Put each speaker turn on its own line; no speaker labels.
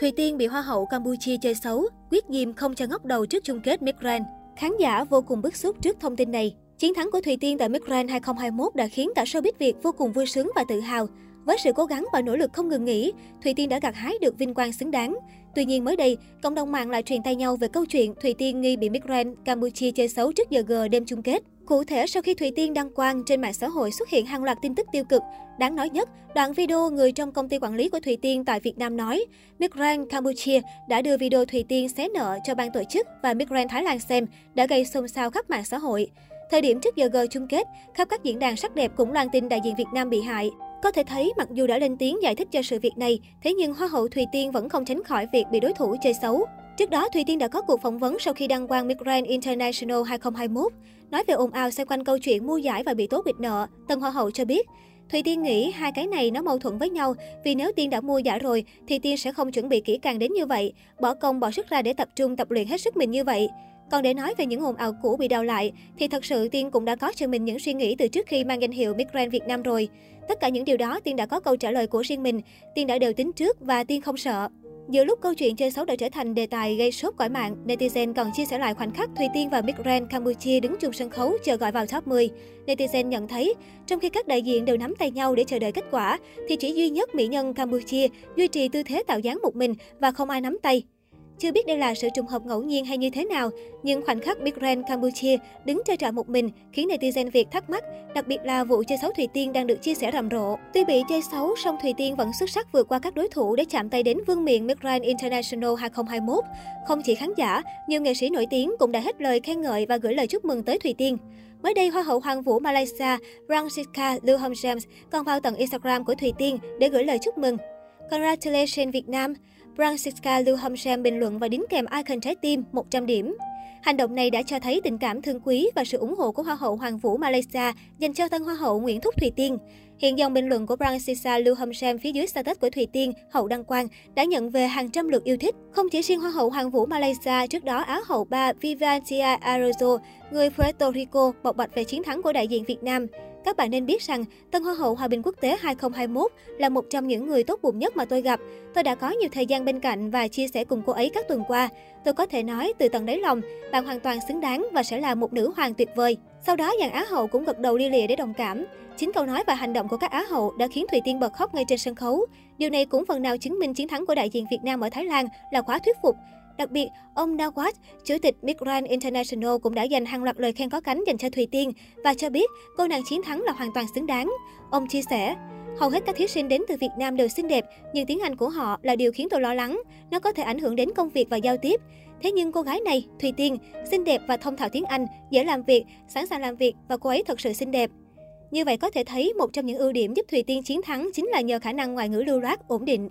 Thùy Tiên bị Hoa hậu Campuchia chơi xấu, quyết nghiêm không cho ngóc đầu trước chung kết Miss Grand. Khán giả vô cùng bức xúc trước thông tin này. Chiến thắng của Thùy Tiên tại Miss Grand 2021 đã khiến cả showbiz Việt vô cùng vui sướng và tự hào. Với sự cố gắng và nỗ lực không ngừng nghỉ, Thùy Tiên đã gặt hái được vinh quang xứng đáng. Tuy nhiên mới đây, cộng đồng mạng lại truyền tay nhau về câu chuyện Thùy Tiên nghi bị Miss Grand Campuchia chơi xấu trước giờ G đêm chung kết. Cụ thể, sau khi Thùy Tiên đăng quang, trên mạng xã hội xuất hiện hàng loạt tin tức tiêu cực. Đáng nói nhất, đoạn video người trong công ty quản lý của Thùy Tiên tại Việt Nam nói, Migrant Campuchia đã đưa video Thùy Tiên xé nợ cho ban tổ chức và Migrant Thái Lan xem, đã gây xôn xao khắp mạng xã hội. Thời điểm trước giờ G chung kết, khắp các diễn đàn sắc đẹp cũng loan tin đại diện Việt Nam bị hại. Có thể thấy, mặc dù đã lên tiếng giải thích cho sự việc này, thế nhưng Hoa hậu Thùy Tiên vẫn không tránh khỏi việc bị đối thủ chơi xấu. Trước đó, Thùy Tiên đã có cuộc phỏng vấn sau khi đăng quang Miss Grand International 2021. Nói về ồn ào xoay quanh câu chuyện mua giải và bị tố quỵt nợ, Tân Hoa hậu cho biết, Thùy Tiên nghĩ hai cái này nó mâu thuẫn với nhau, vì nếu Tiên đã mua giải rồi thì Tiên sẽ không chuẩn bị kỹ càng đến như vậy, bỏ công bỏ sức ra để tập trung tập luyện hết sức mình như vậy. Còn để nói về những ồn ào cũ bị đào lại, thì thật sự Tiên cũng đã có cho mình những suy nghĩ từ trước khi mang danh hiệu Miss Grand Việt Nam rồi. Tất cả những điều đó Tiên đã có câu trả lời của riêng mình, Tiên đã đều tính trước và Tiên không sợ. Giữa lúc câu chuyện chơi xấu đã trở thành đề tài gây sốt cõi mạng, netizen còn chia sẻ lại khoảnh khắc Thùy Tiên và Big Grand Campuchia đứng chung sân khấu chờ gọi vào top 10. Netizen nhận thấy, trong khi các đại diện đều nắm tay nhau để chờ đợi kết quả, thì chỉ duy nhất mỹ nhân Campuchia duy trì tư thế tạo dáng một mình và không ai nắm tay. Chưa biết đây là sự trùng hợp ngẫu nhiên hay như thế nào, nhưng khoảnh khắc Big Ren Campuchia đứng chơi trò một mình khiến netizen Việt thắc mắc, đặc biệt là vụ chơi xấu Thùy Tiên đang được chia sẻ rầm rộ. Tuy bị chơi xấu, song Thùy Tiên vẫn xuất sắc vượt qua các đối thủ để chạm tay đến vương miện Big Ren International 2021. Không chỉ khán giả, nhiều nghệ sĩ nổi tiếng cũng đã hết lời khen ngợi và gửi lời chúc mừng tới Thùy Tiên. Mới đây, Hoa hậu Hoàng vũ Malaysia Francisca Luhom James còn vào tận Instagram của Thùy Tiên để gửi lời chúc mừng. Congratulations Việt Nam! Francisca Lưu Hâm bình luận và đính kèm icon trái tim 100 điểm. Hành động này đã cho thấy tình cảm thương quý và sự ủng hộ của Hoa hậu Hoàng vũ Malaysia dành cho tân Hoa hậu Nguyễn Thúc Thùy Tiên. Hiện dòng bình luận của Francisca Lưu Hâm phía dưới status của Thùy Tiên, hậu đăng quang, đã nhận về hàng trăm lượt yêu thích. Không chỉ riêng Hoa hậu Hoàng vũ Malaysia, trước đó Á hậu ba Vivantia Arroyo, người Puerto Rico, bộc bạch về chiến thắng của đại diện Việt Nam. Các bạn nên biết rằng, Tân Hoa hậu Hòa bình Quốc tế 2021 là một trong những người tốt bụng nhất mà tôi gặp. Tôi đã có nhiều thời gian bên cạnh và chia sẻ cùng cô ấy các tuần qua. Tôi có thể nói từ tận đáy lòng, bạn hoàn toàn xứng đáng và sẽ là một nữ hoàng tuyệt vời. Sau đó, dàn Á hậu cũng gật đầu lia lịa để đồng cảm. Chính câu nói và hành động của các Á hậu đã khiến Thùy Tiên bật khóc ngay trên sân khấu. Điều này cũng phần nào chứng minh chiến thắng của đại diện Việt Nam ở Thái Lan là quá thuyết phục. Đặc biệt, ông Nawaz, chủ tịch Migrant International cũng đã dành hàng loạt lời khen có cánh dành cho Thùy Tiên và cho biết cô nàng chiến thắng là hoàn toàn xứng đáng. Ông chia sẻ, Hầu hết các thí sinh đến từ Việt Nam đều xinh đẹp, nhưng tiếng Anh của họ là điều khiến tôi lo lắng. Nó có thể ảnh hưởng đến công việc và giao tiếp. Thế nhưng cô gái này, Thùy Tiên, xinh đẹp và thông thạo tiếng Anh, dễ làm việc, sẵn sàng làm việc và cô ấy thật sự xinh đẹp. Như vậy có thể thấy một trong những ưu điểm giúp Thùy Tiên chiến thắng chính là nhờ khả năng ngoại ngữ lưu loát, ổn định.